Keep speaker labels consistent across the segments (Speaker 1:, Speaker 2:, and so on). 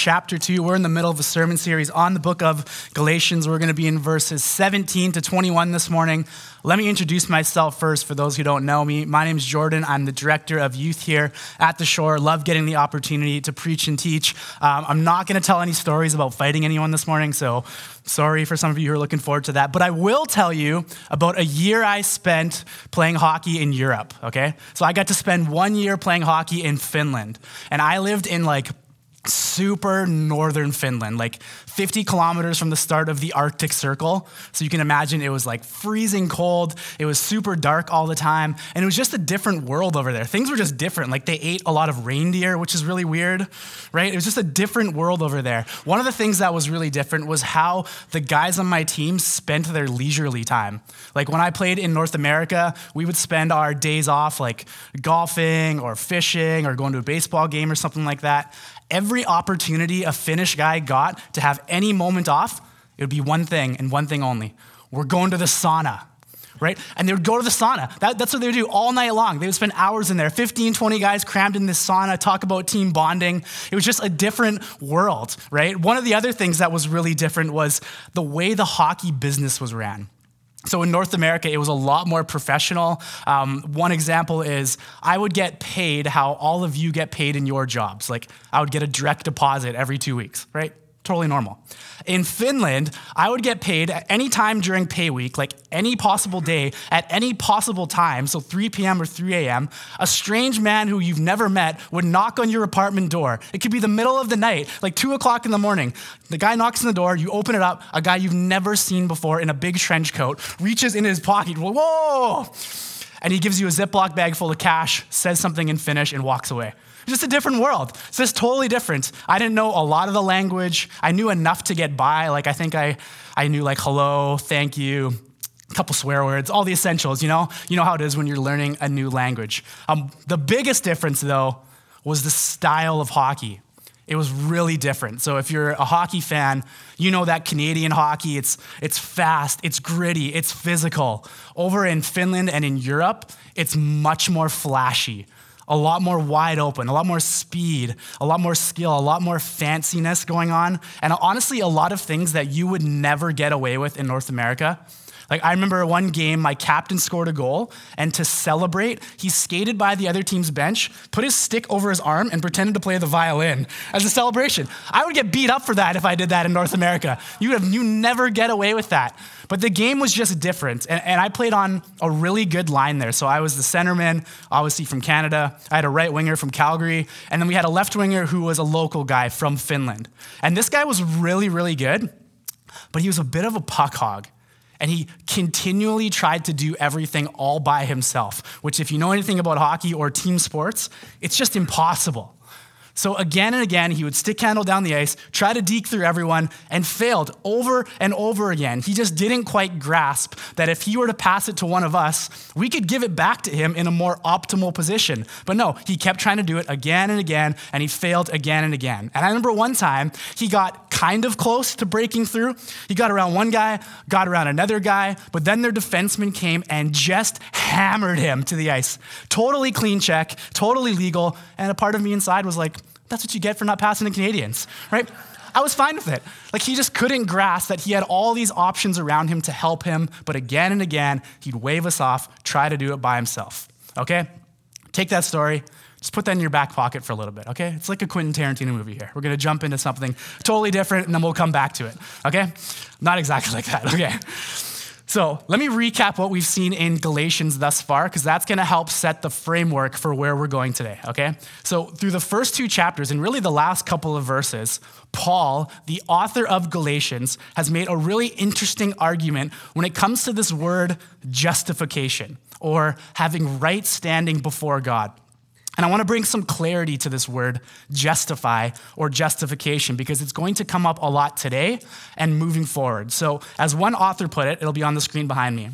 Speaker 1: chapter 2. We're in the middle of a sermon series on the book of Galatians. We're going to be in verses 17 to 21 this morning. Let me introduce myself first for those who don't know me. My name is Jordan. I'm the director of youth here at the shore. Love getting the opportunity to preach and teach. Um, I'm not going to tell any stories about fighting anyone this morning, so sorry for some of you who are looking forward to that. But I will tell you about a year I spent playing hockey in Europe, okay? So I got to spend one year playing hockey in Finland. And I lived in like super northern Finland, like 50 kilometers from the start of the Arctic Circle. So you can imagine it was like freezing cold. It was super dark all the time. And it was just a different world over there. Things were just different. Like they ate a lot of reindeer, which is really weird, right? It was just a different world over there. One of the things that was really different was how the guys on my team spent their leisurely time. Like when I played in North America, we would spend our days off like golfing or fishing or going to a baseball game or something like that every opportunity a Finnish guy got to have any moment off, it would be one thing and one thing only. We're going to the sauna, right? And they would go to the sauna. That, that's what they would do all night long. They would spend hours in there, 15, 20 guys crammed in this sauna, talk about team bonding. It was just a different world, right? One of the other things that was really different was the way the hockey business was ran. So in North America, it was a lot more professional. Um, one example is I would get paid how all of you get paid in your jobs. Like I would get a direct deposit every two weeks, right? Totally normal. In Finland, I would get paid at any time during pay week, like any possible day, at any possible time, so 3 p.m. or 3 a.m. A strange man who you've never met would knock on your apartment door. It could be the middle of the night, like 2 o'clock in the morning. The guy knocks on the door, you open it up, a guy you've never seen before in a big trench coat reaches in his pocket, whoa! And he gives you a Ziploc bag full of cash, says something in Finnish, and walks away just a different world. It's just totally different. I didn't know a lot of the language. I knew enough to get by. Like I think I, I knew like hello, thank you, a couple swear words, all the essentials, you know? You know how it is when you're learning a new language. Um, the biggest difference, though, was the style of hockey. It was really different. So if you're a hockey fan, you know that Canadian hockey, it's, it's fast, it's gritty, it's physical. Over in Finland and in Europe, it's much more flashy a lot more wide open, a lot more speed, a lot more skill, a lot more fanciness going on, and honestly, a lot of things that you would never get away with in North America. Like, I remember one game, my captain scored a goal, and to celebrate, he skated by the other team's bench, put his stick over his arm, and pretended to play the violin as a celebration. I would get beat up for that if I did that in North America. You, have, you never get away with that. But the game was just different. And, and I played on a really good line there. So I was the centerman, obviously from Canada. I had a right winger from Calgary. And then we had a left winger who was a local guy from Finland. And this guy was really, really good, but he was a bit of a puck hog and he continually tried to do everything all by himself, which, if you know anything about hockey or team sports, it's just impossible. So again and again, he would stick handle down the ice, try to deke through everyone, and failed over and over again. He just didn't quite grasp that if he were to pass it to one of us, we could give it back to him in a more optimal position. But no, he kept trying to do it again and again, and he failed again and again. And I remember one time he got kind of close to breaking through. He got around one guy, got around another guy, but then their defenseman came and just hammered him to the ice. Totally clean check, totally legal, and a part of me inside was like, that's what you get for not passing the Canadians, right? I was fine with it. Like he just couldn't grasp that he had all these options around him to help him, but again and again, he'd wave us off, try to do it by himself. Okay? Take that story, just put that in your back pocket for a little bit, okay? It's like a Quentin Tarantino movie here. We're gonna jump into something totally different and then we'll come back to it, okay? Not exactly like that, okay? So let me recap what we've seen in Galatians thus far, because that's going to help set the framework for where we're going today, okay? So through the first two chapters, and really the last couple of verses, Paul, the author of Galatians, has made a really interesting argument when it comes to this word justification, or having right standing before God. And I want to bring some clarity to this word justify or justification because it's going to come up a lot today and moving forward. So, as one author put it, it'll be on the screen behind me.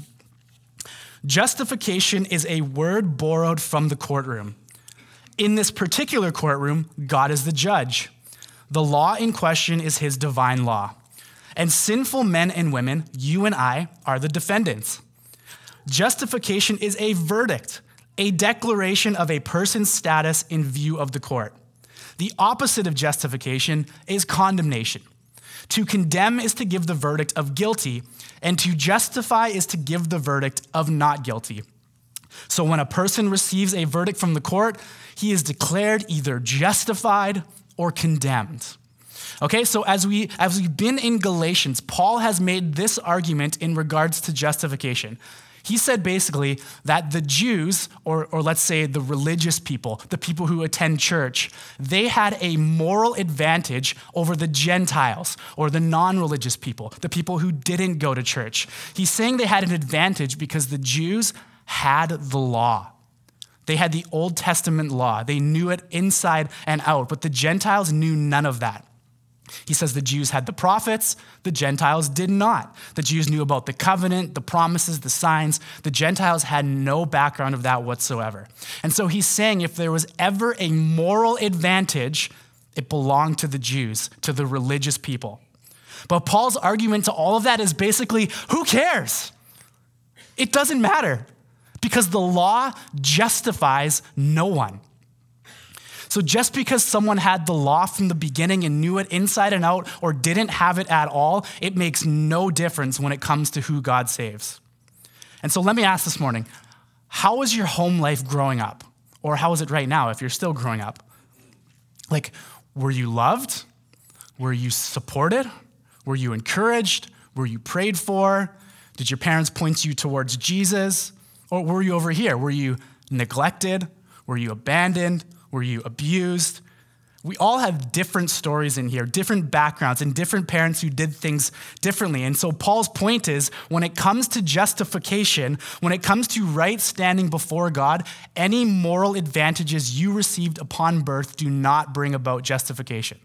Speaker 1: Justification is a word borrowed from the courtroom. In this particular courtroom, God is the judge. The law in question is his divine law. And sinful men and women, you and I, are the defendants. Justification is a verdict a declaration of a person's status in view of the court. The opposite of justification is condemnation. To condemn is to give the verdict of guilty, and to justify is to give the verdict of not guilty. So when a person receives a verdict from the court, he is declared either justified or condemned. Okay, so as we as we've been in Galatians, Paul has made this argument in regards to justification. He said basically that the Jews, or, or let's say the religious people, the people who attend church, they had a moral advantage over the Gentiles or the non religious people, the people who didn't go to church. He's saying they had an advantage because the Jews had the law. They had the Old Testament law. They knew it inside and out, but the Gentiles knew none of that. He says the Jews had the prophets, the Gentiles did not. The Jews knew about the covenant, the promises, the signs. The Gentiles had no background of that whatsoever. And so he's saying if there was ever a moral advantage, it belonged to the Jews, to the religious people. But Paul's argument to all of that is basically who cares? It doesn't matter because the law justifies no one. So just because someone had the law from the beginning and knew it inside and out or didn't have it at all, it makes no difference when it comes to who God saves. And so let me ask this morning how was your home life growing up? Or how is it right now if you're still growing up? Like, were you loved? Were you supported? Were you encouraged? Were you prayed for? Did your parents point you towards Jesus? Or were you over here? Were you neglected? Were you abandoned? Were you abused? We all have different stories in here, different backgrounds, and different parents who did things differently. And so, Paul's point is when it comes to justification, when it comes to right standing before God, any moral advantages you received upon birth do not bring about justification.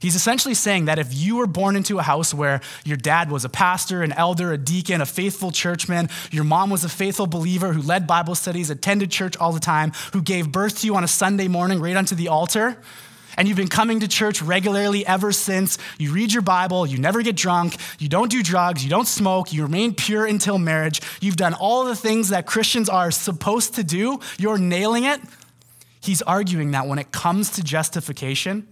Speaker 1: He's essentially saying that if you were born into a house where your dad was a pastor, an elder, a deacon, a faithful churchman, your mom was a faithful believer who led Bible studies, attended church all the time, who gave birth to you on a Sunday morning right onto the altar, and you've been coming to church regularly ever since, you read your Bible, you never get drunk, you don't do drugs, you don't smoke, you remain pure until marriage, you've done all the things that Christians are supposed to do, you're nailing it. He's arguing that when it comes to justification,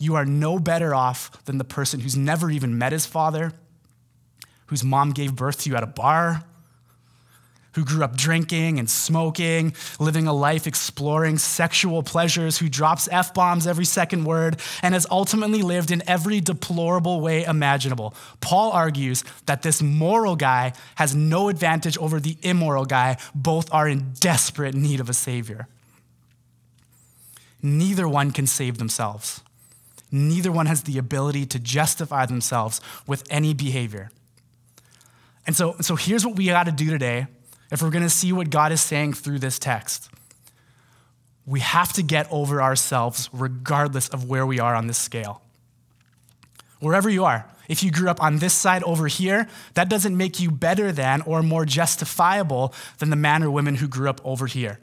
Speaker 1: you are no better off than the person who's never even met his father, whose mom gave birth to you at a bar, who grew up drinking and smoking, living a life exploring sexual pleasures, who drops F bombs every second word, and has ultimately lived in every deplorable way imaginable. Paul argues that this moral guy has no advantage over the immoral guy. Both are in desperate need of a savior. Neither one can save themselves neither one has the ability to justify themselves with any behavior. And so, so here's what we got to do today if we're going to see what God is saying through this text. We have to get over ourselves regardless of where we are on this scale. Wherever you are, if you grew up on this side over here, that doesn't make you better than or more justifiable than the man or woman who grew up over here.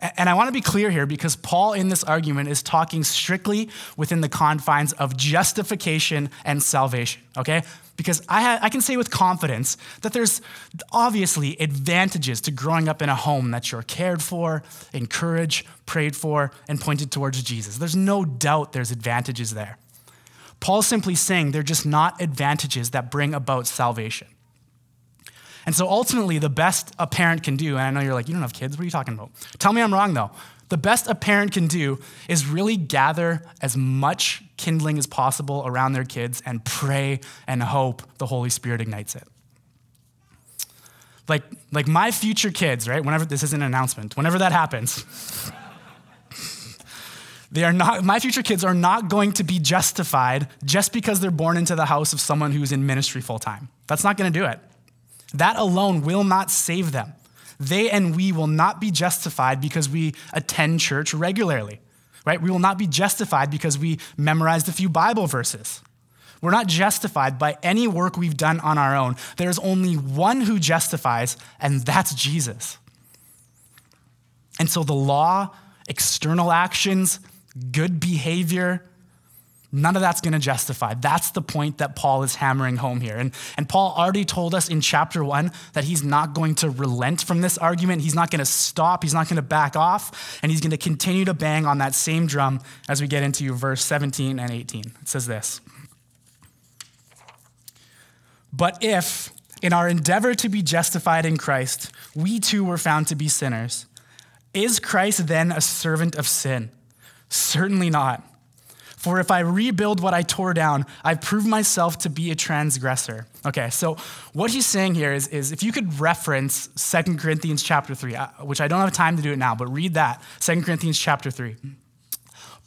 Speaker 1: And I want to be clear here because Paul in this argument is talking strictly within the confines of justification and salvation, okay? Because I, ha- I can say with confidence that there's obviously advantages to growing up in a home that you're cared for, encouraged, prayed for, and pointed towards Jesus. There's no doubt there's advantages there. Paul's simply saying they're just not advantages that bring about salvation. And so ultimately, the best a parent can do, and I know you're like, you don't have kids, what are you talking about? Tell me I'm wrong though. The best a parent can do is really gather as much kindling as possible around their kids and pray and hope the Holy Spirit ignites it. Like, like my future kids, right? Whenever this is an announcement, whenever that happens, they are not, my future kids are not going to be justified just because they're born into the house of someone who's in ministry full time. That's not going to do it. That alone will not save them. They and we will not be justified because we attend church regularly, right? We will not be justified because we memorized a few Bible verses. We're not justified by any work we've done on our own. There's only one who justifies, and that's Jesus. And so the law, external actions, good behavior, None of that's going to justify. That's the point that Paul is hammering home here. And, and Paul already told us in chapter one that he's not going to relent from this argument. He's not going to stop. He's not going to back off. And he's going to continue to bang on that same drum as we get into verse 17 and 18. It says this But if, in our endeavor to be justified in Christ, we too were found to be sinners, is Christ then a servant of sin? Certainly not. For if I rebuild what I tore down, I've proved myself to be a transgressor. Okay, so what he's saying here is, is if you could reference 2 Corinthians chapter 3, uh, which I don't have time to do it now, but read that, 2 Corinthians chapter 3.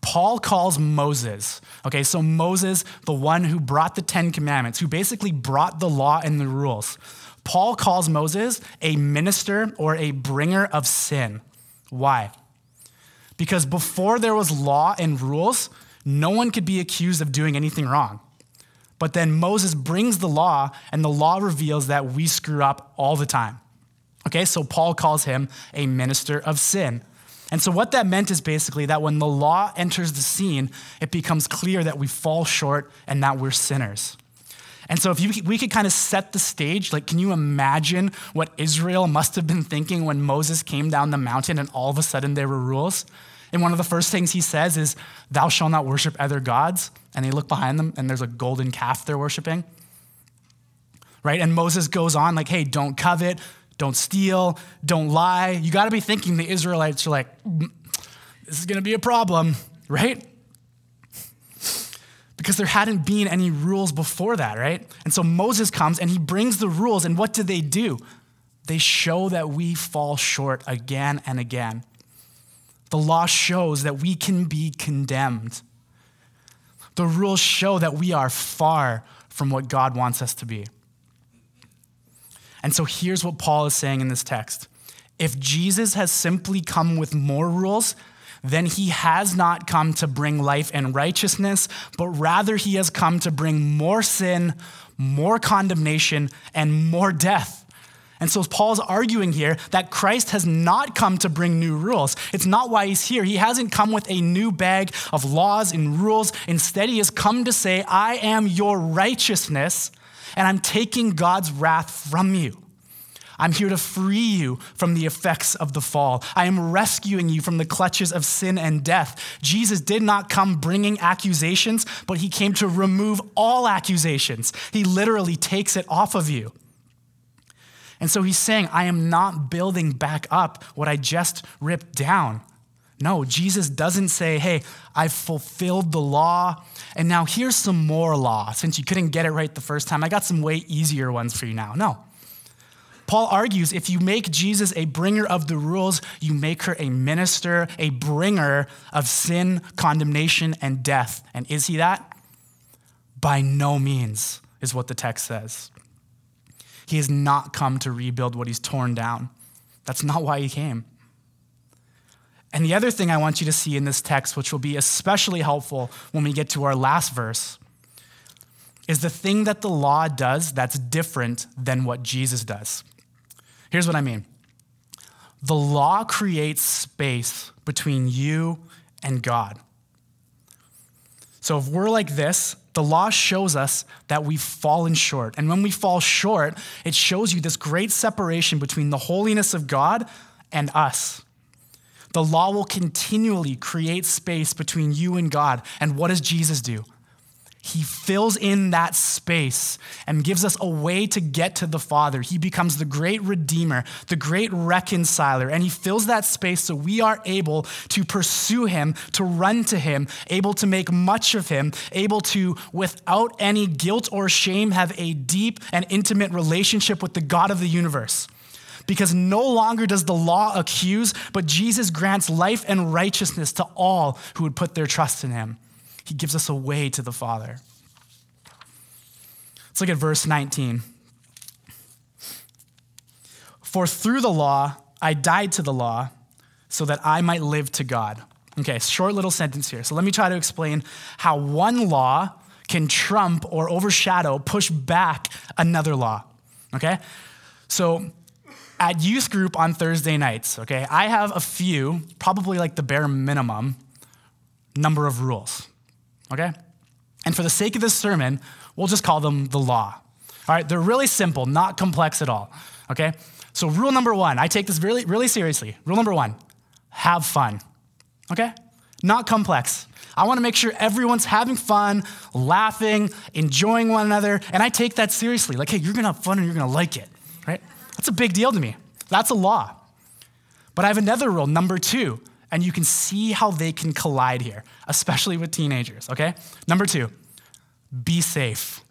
Speaker 1: Paul calls Moses, okay, so Moses, the one who brought the Ten Commandments, who basically brought the law and the rules. Paul calls Moses a minister or a bringer of sin. Why? Because before there was law and rules, no one could be accused of doing anything wrong. But then Moses brings the law, and the law reveals that we screw up all the time. Okay, so Paul calls him a minister of sin. And so, what that meant is basically that when the law enters the scene, it becomes clear that we fall short and that we're sinners. And so, if you, we could kind of set the stage, like, can you imagine what Israel must have been thinking when Moses came down the mountain and all of a sudden there were rules? And one of the first things he says is, Thou shalt not worship other gods. And they look behind them and there's a golden calf they're worshiping. Right? And Moses goes on, like, Hey, don't covet, don't steal, don't lie. You got to be thinking the Israelites are like, mm, This is going to be a problem, right? Because there hadn't been any rules before that, right? And so Moses comes and he brings the rules, and what do they do? They show that we fall short again and again. The law shows that we can be condemned. The rules show that we are far from what God wants us to be. And so here's what Paul is saying in this text if Jesus has simply come with more rules, then he has not come to bring life and righteousness, but rather he has come to bring more sin, more condemnation, and more death. And so Paul's arguing here that Christ has not come to bring new rules. It's not why he's here. He hasn't come with a new bag of laws and rules. Instead, he has come to say, I am your righteousness, and I'm taking God's wrath from you. I'm here to free you from the effects of the fall. I am rescuing you from the clutches of sin and death. Jesus did not come bringing accusations, but he came to remove all accusations. He literally takes it off of you. And so he's saying, I am not building back up what I just ripped down. No, Jesus doesn't say, hey, I've fulfilled the law, and now here's some more law. Since you couldn't get it right the first time, I got some way easier ones for you now. No. Paul argues if you make Jesus a bringer of the rules, you make her a minister, a bringer of sin, condemnation, and death. And is he that? By no means, is what the text says. He has not come to rebuild what he's torn down. That's not why he came. And the other thing I want you to see in this text, which will be especially helpful when we get to our last verse, is the thing that the law does that's different than what Jesus does. Here's what I mean the law creates space between you and God. So if we're like this, the law shows us that we've fallen short. And when we fall short, it shows you this great separation between the holiness of God and us. The law will continually create space between you and God. And what does Jesus do? He fills in that space and gives us a way to get to the Father. He becomes the great Redeemer, the great reconciler, and He fills that space so we are able to pursue Him, to run to Him, able to make much of Him, able to, without any guilt or shame, have a deep and intimate relationship with the God of the universe. Because no longer does the law accuse, but Jesus grants life and righteousness to all who would put their trust in Him. He gives us a way to the Father. Let's look at verse 19. For through the law, I died to the law so that I might live to God. Okay, short little sentence here. So let me try to explain how one law can trump or overshadow, push back another law. Okay? So at youth group on Thursday nights, okay, I have a few, probably like the bare minimum number of rules okay? And for the sake of this sermon, we'll just call them the law. All right, they're really simple, not complex at all. Okay? So, rule number one, I take this really, really seriously. Rule number one have fun. Okay? Not complex. I want to make sure everyone's having fun, laughing, enjoying one another, and I take that seriously. Like, hey, you're to have fun and you're to like it, right? That's a big deal to me. That's a law. But I have another rule, number two, and you can see how they can collide here, especially with teenagers, okay? Number two, be safe.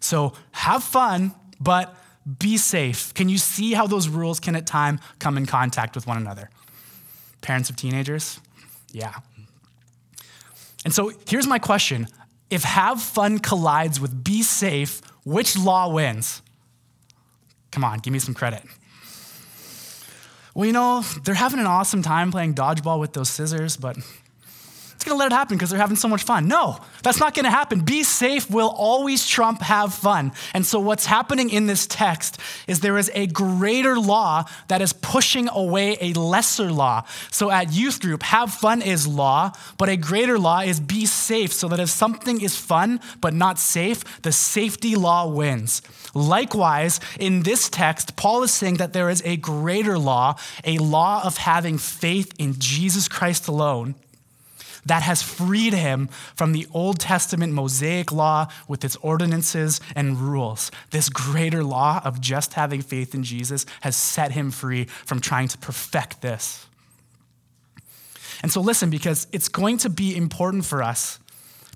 Speaker 1: So have fun, but be safe. Can you see how those rules can at time come in contact with one another? Parents of teenagers? Yeah. And so here's my question. If have fun collides with be safe, which law wins? Come on, give me some credit. Well, you know, they're having an awesome time playing dodgeball with those scissors, but it's gonna let it happen because they're having so much fun. No, that's not gonna happen. Be safe will always trump have fun. And so, what's happening in this text is there is a greater law that is pushing away a lesser law. So, at youth group, have fun is law, but a greater law is be safe so that if something is fun but not safe, the safety law wins. Likewise, in this text, Paul is saying that there is a greater law, a law of having faith in Jesus Christ alone that has freed him from the Old Testament Mosaic law with its ordinances and rules. This greater law of just having faith in Jesus has set him free from trying to perfect this. And so, listen, because it's going to be important for us,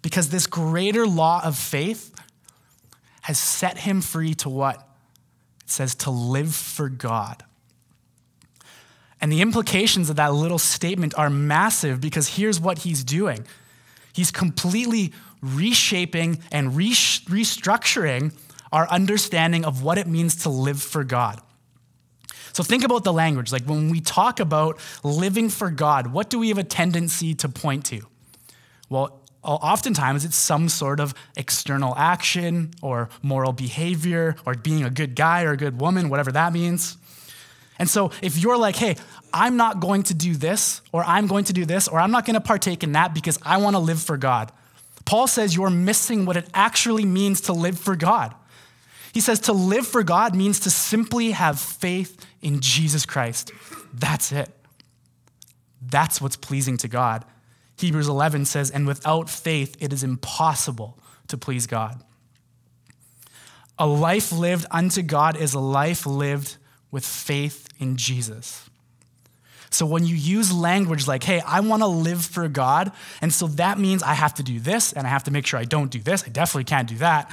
Speaker 1: because this greater law of faith has set him free to what? It says to live for God. And the implications of that little statement are massive because here's what he's doing he's completely reshaping and re- restructuring our understanding of what it means to live for God. So think about the language. Like when we talk about living for God, what do we have a tendency to point to? Well, oftentimes it's some sort of external action or moral behavior or being a good guy or a good woman, whatever that means. And so if you're like, hey, I'm not going to do this, or I'm going to do this, or I'm not going to partake in that because I want to live for God, Paul says you're missing what it actually means to live for God. He says to live for God means to simply have faith in Jesus Christ. That's it. That's what's pleasing to God. Hebrews 11 says, and without faith, it is impossible to please God. A life lived unto God is a life lived with faith in Jesus. So when you use language like, hey, I want to live for God, and so that means I have to do this, and I have to make sure I don't do this, I definitely can't do that.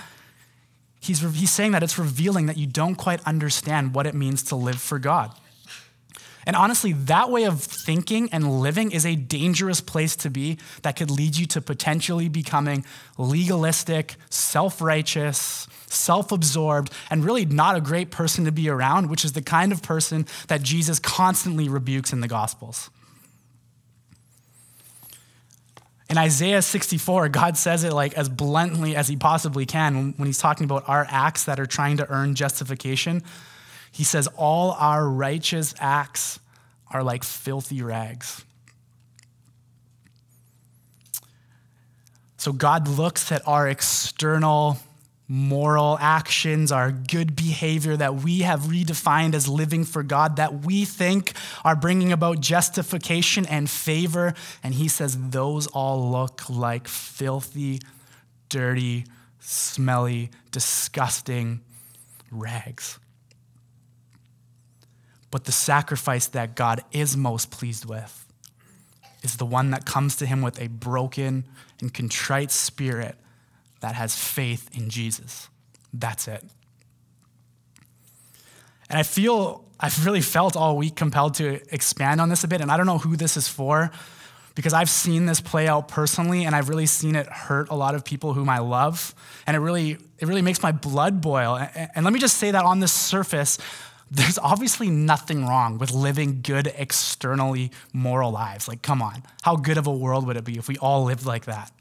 Speaker 1: He's, he's saying that it's revealing that you don't quite understand what it means to live for God. And honestly, that way of thinking and living is a dangerous place to be that could lead you to potentially becoming legalistic, self righteous, self absorbed, and really not a great person to be around, which is the kind of person that Jesus constantly rebukes in the Gospels. In Isaiah 64, God says it like as bluntly as he possibly can when he's talking about our acts that are trying to earn justification. He says, All our righteous acts are like filthy rags. So God looks at our external moral actions, our good behavior that we have redefined as living for God, that we think are bringing about justification and favor. And he says those all look like filthy, dirty, smelly, disgusting rags. But the sacrifice that God is most pleased with is the one that comes to him with a broken and contrite spirit that has faith in Jesus. That's it. And I feel, I've really felt all week compelled to expand on this a bit. And I don't know who this is for because I've seen this play out personally and I've really seen it hurt a lot of people whom I love. And it really, it really makes my blood boil. And let me just say that on the surface, there's obviously nothing wrong with living good, externally moral lives. Like, come on, how good of a world would it be if we all lived like that?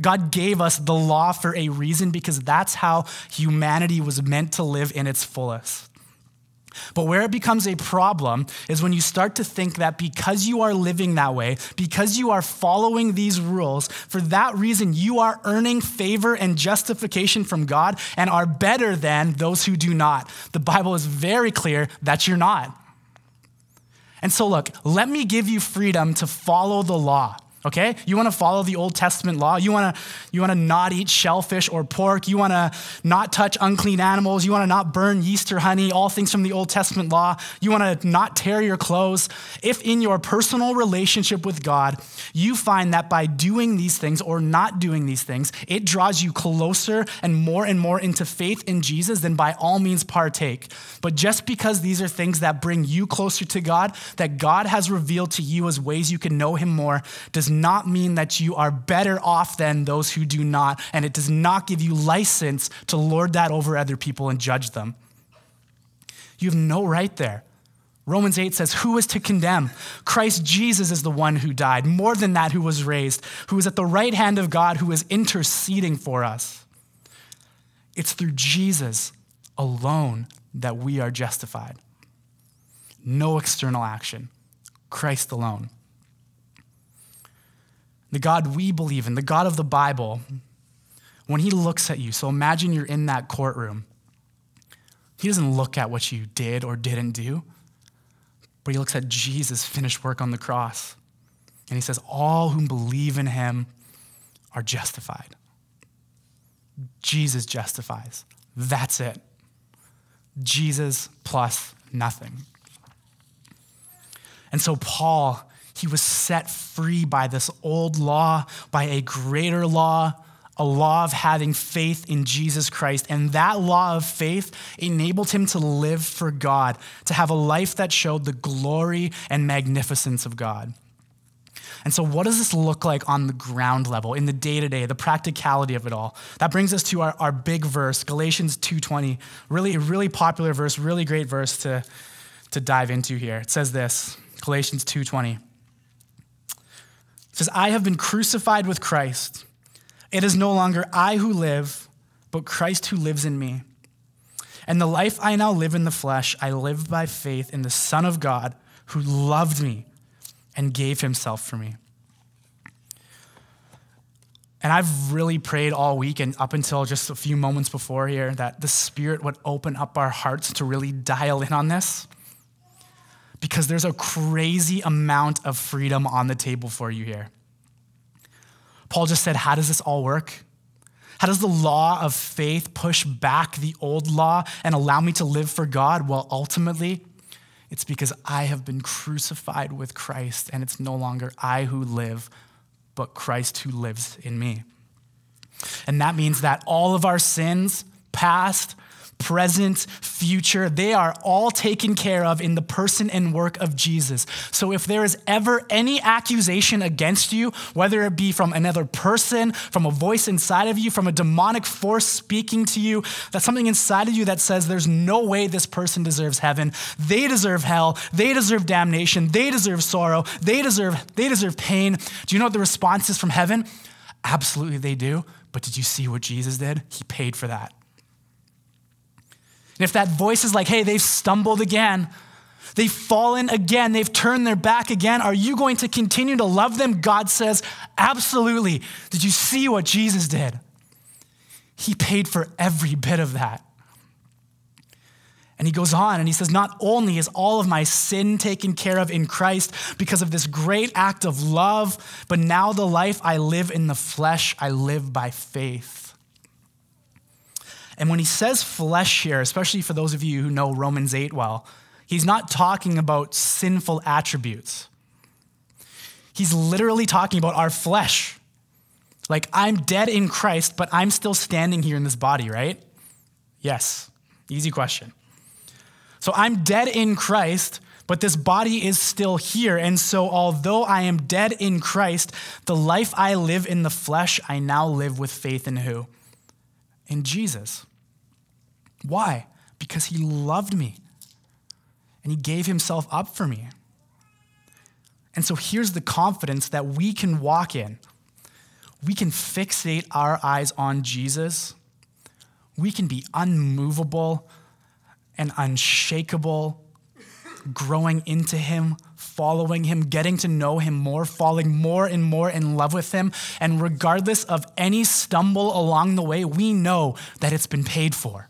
Speaker 1: God gave us the law for a reason because that's how humanity was meant to live in its fullest. But where it becomes a problem is when you start to think that because you are living that way, because you are following these rules, for that reason you are earning favor and justification from God and are better than those who do not. The Bible is very clear that you're not. And so, look, let me give you freedom to follow the law. Okay? You want to follow the Old Testament law? You want to you want to not eat shellfish or pork? You want to not touch unclean animals? You want to not burn yeast or honey? All things from the Old Testament law. You want to not tear your clothes? If in your personal relationship with God, you find that by doing these things or not doing these things, it draws you closer and more and more into faith in Jesus, then by all means partake. But just because these are things that bring you closer to God, that God has revealed to you as ways you can know him more, does not mean that you are better off than those who do not, and it does not give you license to lord that over other people and judge them. You have no right there. Romans 8 says, Who is to condemn? Christ Jesus is the one who died, more than that, who was raised, who is at the right hand of God, who is interceding for us. It's through Jesus alone that we are justified. No external action, Christ alone. The God we believe in, the God of the Bible, when he looks at you, so imagine you're in that courtroom. He doesn't look at what you did or didn't do, but he looks at Jesus' finished work on the cross. And he says, All who believe in him are justified. Jesus justifies. That's it. Jesus plus nothing. And so, Paul he was set free by this old law, by a greater law, a law of having faith in Jesus Christ. And that law of faith enabled him to live for God, to have a life that showed the glory and magnificence of God. And so what does this look like on the ground level, in the day-to-day, the practicality of it all? That brings us to our, our big verse, Galatians 2.20. Really, really popular verse, really great verse to, to dive into here. It says this, Galatians 2.20. It says, I have been crucified with Christ. It is no longer I who live, but Christ who lives in me. And the life I now live in the flesh, I live by faith in the Son of God who loved me and gave himself for me. And I've really prayed all week and up until just a few moments before here that the Spirit would open up our hearts to really dial in on this because there's a crazy amount of freedom on the table for you here. Paul just said, How does this all work? How does the law of faith push back the old law and allow me to live for God? Well, ultimately, it's because I have been crucified with Christ, and it's no longer I who live, but Christ who lives in me. And that means that all of our sins, past, present, future, they are all taken care of in the person and work of Jesus. So if there is ever any accusation against you, whether it be from another person, from a voice inside of you, from a demonic force speaking to you, that's something inside of you that says there's no way this person deserves heaven. They deserve hell. They deserve damnation. They deserve sorrow. They deserve, they deserve pain. Do you know what the response is from heaven? Absolutely, they do. But did you see what Jesus did? He paid for that. And if that voice is like, hey, they've stumbled again, they've fallen again, they've turned their back again, are you going to continue to love them? God says, absolutely. Did you see what Jesus did? He paid for every bit of that. And he goes on and he says, Not only is all of my sin taken care of in Christ because of this great act of love, but now the life I live in the flesh, I live by faith. And when he says flesh here, especially for those of you who know Romans 8 well, he's not talking about sinful attributes. He's literally talking about our flesh. Like, I'm dead in Christ, but I'm still standing here in this body, right? Yes. Easy question. So I'm dead in Christ, but this body is still here. And so, although I am dead in Christ, the life I live in the flesh, I now live with faith in who? In Jesus. Why? Because he loved me and he gave himself up for me. And so here's the confidence that we can walk in. We can fixate our eyes on Jesus. We can be unmovable, and unshakable, growing into Him, following Him, getting to know Him more, falling more and more in love with Him. And regardless of any stumble along the way, we know that it's been paid for.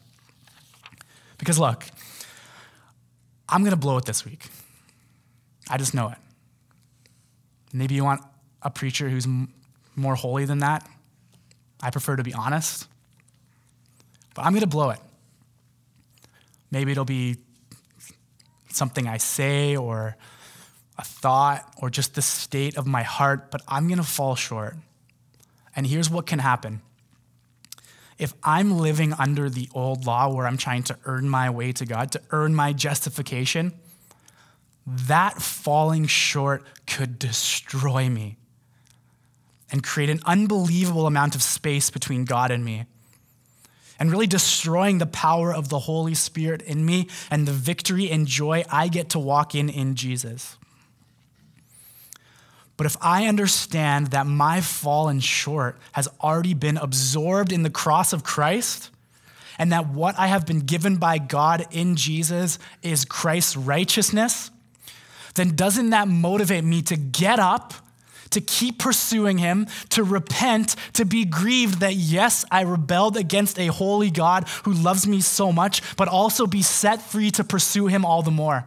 Speaker 1: Because look, I'm going to blow it this week. I just know it. Maybe you want a preacher who's more holy than that. I prefer to be honest. But I'm going to blow it. Maybe it'll be something I say or a thought or just the state of my heart, but I'm going to fall short. And here's what can happen. If I'm living under the old law where I'm trying to earn my way to God, to earn my justification, that falling short could destroy me and create an unbelievable amount of space between God and me. And really destroying the power of the Holy Spirit in me and the victory and joy I get to walk in in Jesus. But if I understand that my fallen short has already been absorbed in the cross of Christ, and that what I have been given by God in Jesus is Christ's righteousness, then doesn't that motivate me to get up, to keep pursuing Him, to repent, to be grieved that, yes, I rebelled against a holy God who loves me so much, but also be set free to pursue Him all the more?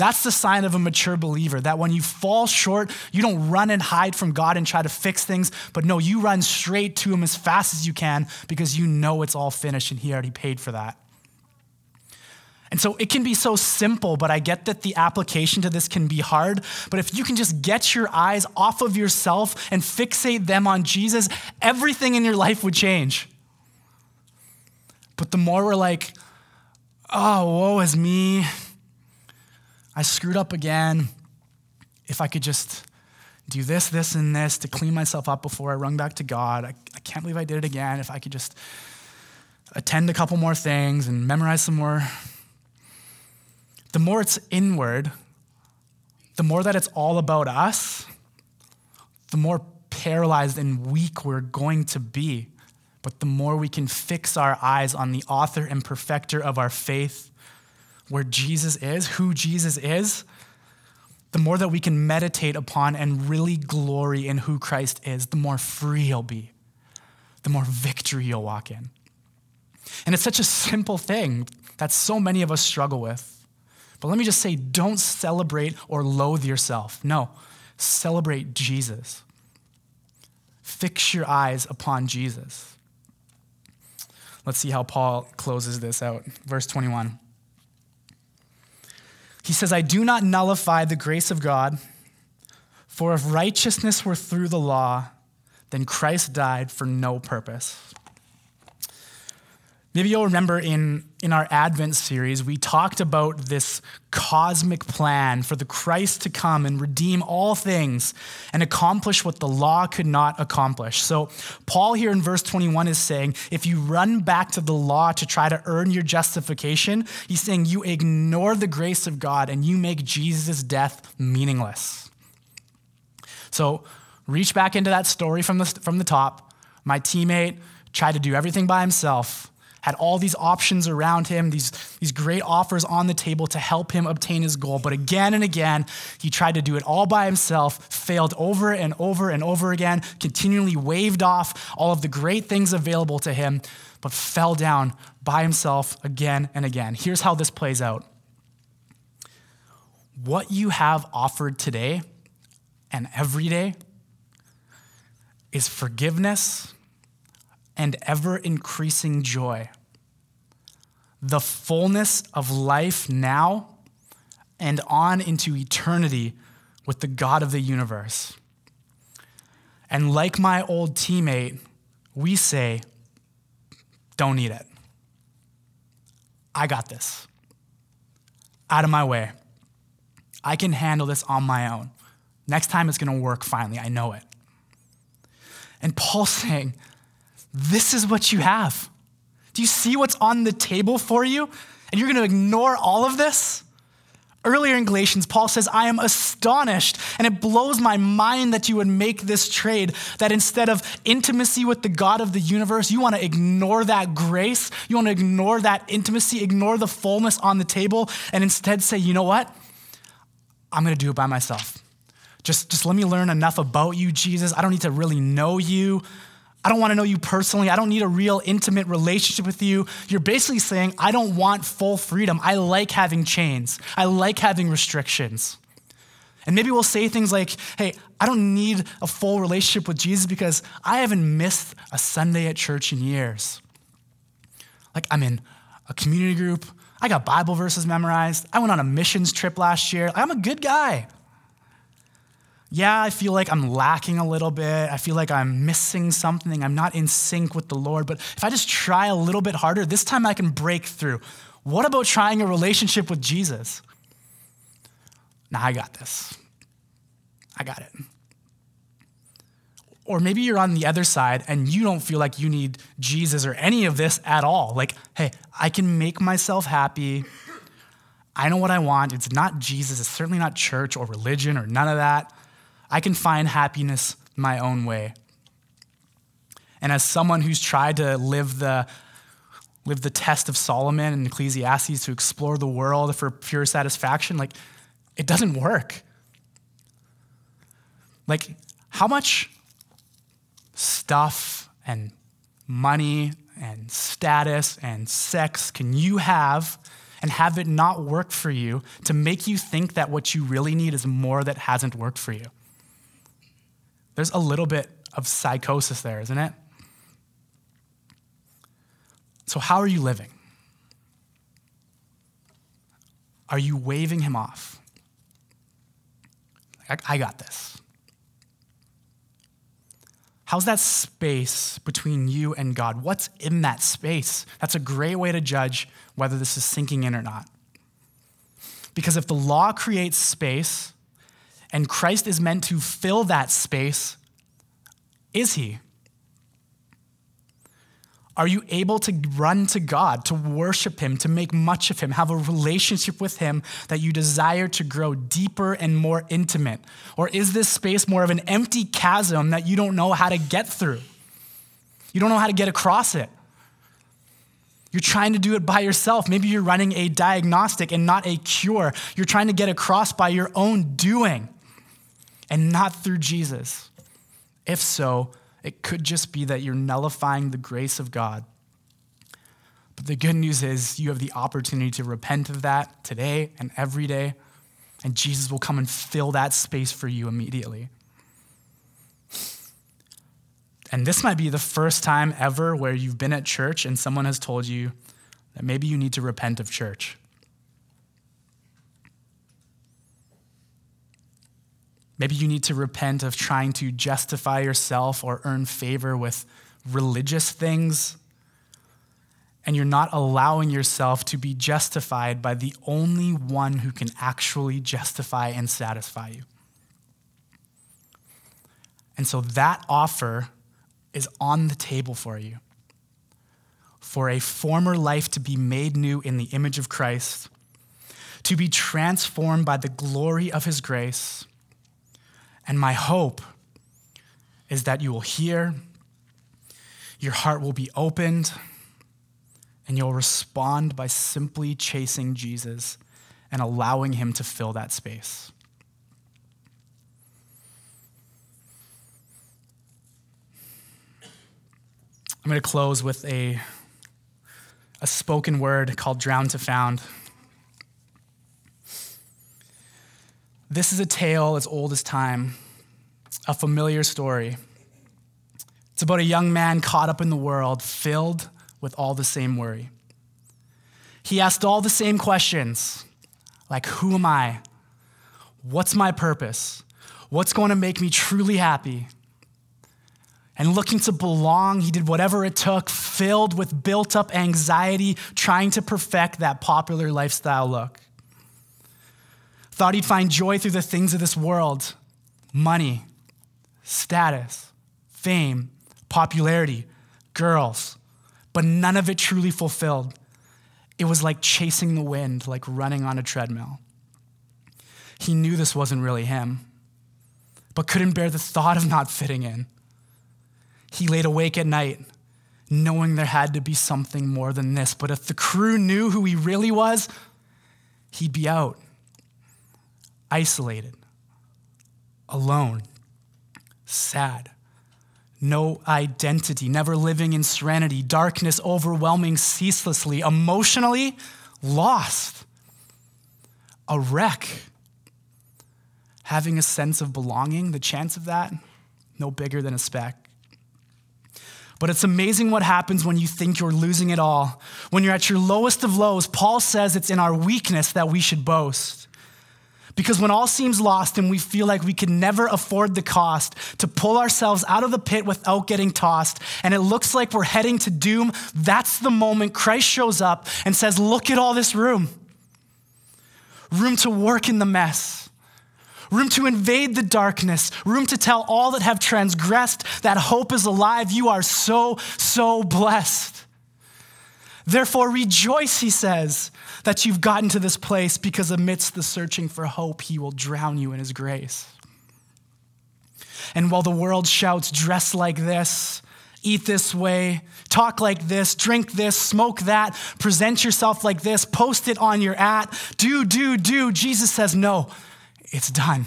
Speaker 1: That's the sign of a mature believer that when you fall short, you don't run and hide from God and try to fix things, but no, you run straight to Him as fast as you can because you know it's all finished and He already paid for that. And so it can be so simple, but I get that the application to this can be hard. But if you can just get your eyes off of yourself and fixate them on Jesus, everything in your life would change. But the more we're like, oh, woe is me, I screwed up again. If I could just do this, this, and this to clean myself up before I run back to God, I, I can't believe I did it again. If I could just attend a couple more things and memorize some more the more it's inward, the more that it's all about us, the more paralyzed and weak we're going to be. But the more we can fix our eyes on the author and perfecter of our faith, where Jesus is, who Jesus is, the more that we can meditate upon and really glory in who Christ is, the more free you'll be, the more victory you'll walk in. And it's such a simple thing that so many of us struggle with. But let me just say don't celebrate or loathe yourself. No, celebrate Jesus. Fix your eyes upon Jesus. Let's see how Paul closes this out. Verse 21. He says, I do not nullify the grace of God, for if righteousness were through the law, then Christ died for no purpose. Maybe you'll remember in, in our Advent series, we talked about this cosmic plan for the Christ to come and redeem all things and accomplish what the law could not accomplish. So, Paul here in verse 21 is saying if you run back to the law to try to earn your justification, he's saying you ignore the grace of God and you make Jesus' death meaningless. So, reach back into that story from the, from the top. My teammate tried to do everything by himself had all these options around him, these, these great offers on the table to help him obtain his goal. But again and again, he tried to do it all by himself, failed over and over and over again, continually waved off all of the great things available to him, but fell down by himself again and again. Here's how this plays out what you have offered today and every day is forgiveness and ever increasing joy. The fullness of life now and on into eternity with the God of the universe. And like my old teammate, we say, don't need it. I got this. Out of my way. I can handle this on my own. Next time it's going to work finally. I know it. And Paul's saying, this is what you have. Do you see what's on the table for you? And you're going to ignore all of this? Earlier in Galatians, Paul says, I am astonished, and it blows my mind that you would make this trade, that instead of intimacy with the God of the universe, you want to ignore that grace, you want to ignore that intimacy, ignore the fullness on the table, and instead say, you know what? I'm going to do it by myself. Just, just let me learn enough about you, Jesus. I don't need to really know you. I don't want to know you personally. I don't need a real intimate relationship with you. You're basically saying, I don't want full freedom. I like having chains, I like having restrictions. And maybe we'll say things like, hey, I don't need a full relationship with Jesus because I haven't missed a Sunday at church in years. Like, I'm in a community group, I got Bible verses memorized, I went on a missions trip last year. I'm a good guy yeah, I feel like I'm lacking a little bit. I feel like I'm missing something. I'm not in sync with the Lord. But if I just try a little bit harder, this time I can break through. What about trying a relationship with Jesus? Nah, I got this. I got it. Or maybe you're on the other side and you don't feel like you need Jesus or any of this at all. Like, hey, I can make myself happy. I know what I want. It's not Jesus. It's certainly not church or religion or none of that. I can find happiness my own way. And as someone who's tried to live the, live the test of Solomon and Ecclesiastes to explore the world for pure satisfaction, like, it doesn't work. Like, how much stuff and money and status and sex can you have and have it not work for you to make you think that what you really need is more that hasn't worked for you? There's a little bit of psychosis there, isn't it? So, how are you living? Are you waving him off? I, I got this. How's that space between you and God? What's in that space? That's a great way to judge whether this is sinking in or not. Because if the law creates space, and Christ is meant to fill that space, is he? Are you able to run to God, to worship Him, to make much of Him, have a relationship with Him that you desire to grow deeper and more intimate? Or is this space more of an empty chasm that you don't know how to get through? You don't know how to get across it. You're trying to do it by yourself. Maybe you're running a diagnostic and not a cure. You're trying to get across by your own doing and not through Jesus. If so, it could just be that you're nullifying the grace of God. But the good news is you have the opportunity to repent of that today and every day, and Jesus will come and fill that space for you immediately. And this might be the first time ever where you've been at church and someone has told you that maybe you need to repent of church. Maybe you need to repent of trying to justify yourself or earn favor with religious things. And you're not allowing yourself to be justified by the only one who can actually justify and satisfy you. And so that offer is on the table for you for a former life to be made new in the image of Christ, to be transformed by the glory of his grace and my hope is that you will hear, your heart will be opened, and you'll respond by simply chasing Jesus and allowing him to fill that space. I'm going to close with a, a spoken word called Drowned to Found. This is a tale as old as time, a familiar story. It's about a young man caught up in the world, filled with all the same worry. He asked all the same questions like, Who am I? What's my purpose? What's going to make me truly happy? And looking to belong, he did whatever it took, filled with built up anxiety, trying to perfect that popular lifestyle look thought he'd find joy through the things of this world money, status, fame, popularity, girls, but none of it truly fulfilled. It was like chasing the wind, like running on a treadmill. he knew this wasn't really him, but couldn't bear the thought of not fitting in. He laid awake at night, knowing there had to be something more than this. But if the crew knew who he really was, he'd be out, isolated, alone, sad, no identity, never living in serenity, darkness overwhelming ceaselessly, emotionally lost, a wreck. Having a sense of belonging, the chance of that, no bigger than a speck. But it's amazing what happens when you think you're losing it all. When you're at your lowest of lows, Paul says it's in our weakness that we should boast. Because when all seems lost and we feel like we can never afford the cost to pull ourselves out of the pit without getting tossed, and it looks like we're heading to doom, that's the moment Christ shows up and says, Look at all this room. Room to work in the mess room to invade the darkness, room to tell all that have transgressed that hope is alive. You are so, so blessed. Therefore, rejoice, he says, that you've gotten to this place because amidst the searching for hope, he will drown you in his grace. And while the world shouts, dress like this, eat this way, talk like this, drink this, smoke that, present yourself like this, post it on your at, do, do, do, Jesus says, no, it's done.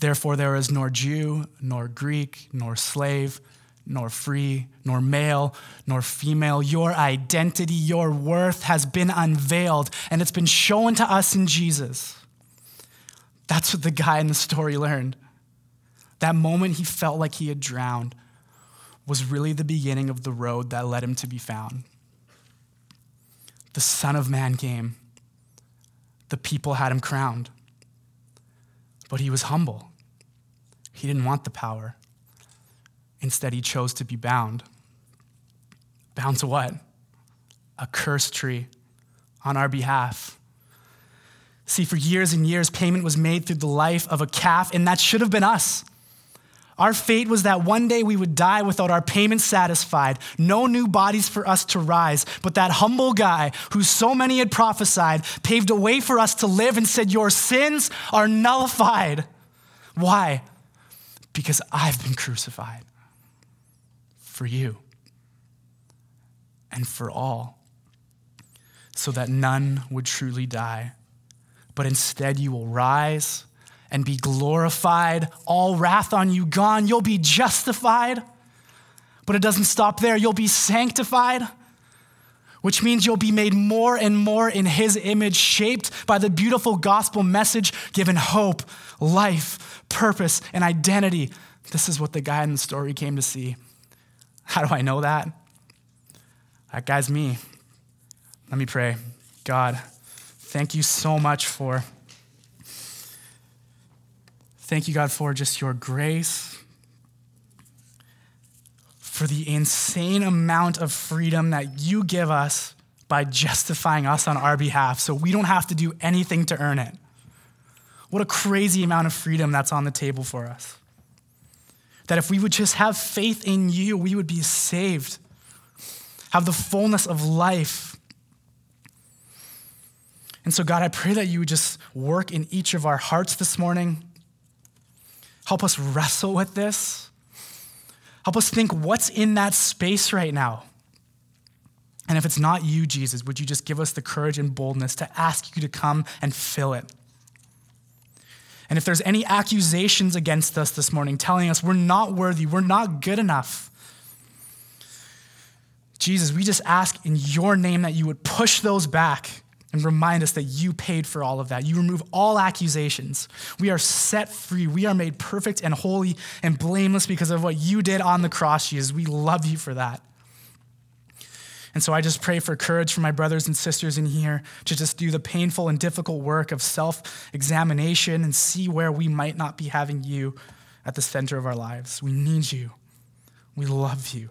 Speaker 1: Therefore, there is nor Jew, nor Greek, nor slave, nor free, nor male, nor female. Your identity, your worth has been unveiled, and it's been shown to us in Jesus. That's what the guy in the story learned. That moment he felt like he had drowned was really the beginning of the road that led him to be found. The Son of Man came the people had him crowned. But he was humble. He didn't want the power. Instead, he chose to be bound. Bound to what? A curse tree on our behalf. See, for years and years, payment was made through the life of a calf, and that should have been us. Our fate was that one day we would die without our payment satisfied, no new bodies for us to rise. But that humble guy, who so many had prophesied, paved a way for us to live and said, Your sins are nullified. Why? Because I've been crucified for you and for all, so that none would truly die, but instead you will rise and be glorified. All wrath on you gone. You'll be justified. But it doesn't stop there. You'll be sanctified, which means you'll be made more and more in His image, shaped by the beautiful gospel message, given hope, life, purpose, and identity. This is what the guy in the story came to see. How do I know that? That guy's me. Let me pray. God, thank you so much for Thank you, God, for just your grace, for the insane amount of freedom that you give us by justifying us on our behalf so we don't have to do anything to earn it. What a crazy amount of freedom that's on the table for us. That if we would just have faith in you, we would be saved, have the fullness of life. And so, God, I pray that you would just work in each of our hearts this morning. Help us wrestle with this. Help us think what's in that space right now. And if it's not you, Jesus, would you just give us the courage and boldness to ask you to come and fill it? And if there's any accusations against us this morning telling us we're not worthy, we're not good enough, Jesus, we just ask in your name that you would push those back and remind us that you paid for all of that. You remove all accusations. We are set free. We are made perfect and holy and blameless because of what you did on the cross, Jesus. We love you for that. And so I just pray for courage for my brothers and sisters in here to just do the painful and difficult work of self examination and see where we might not be having you at the center of our lives. We need you. We love you.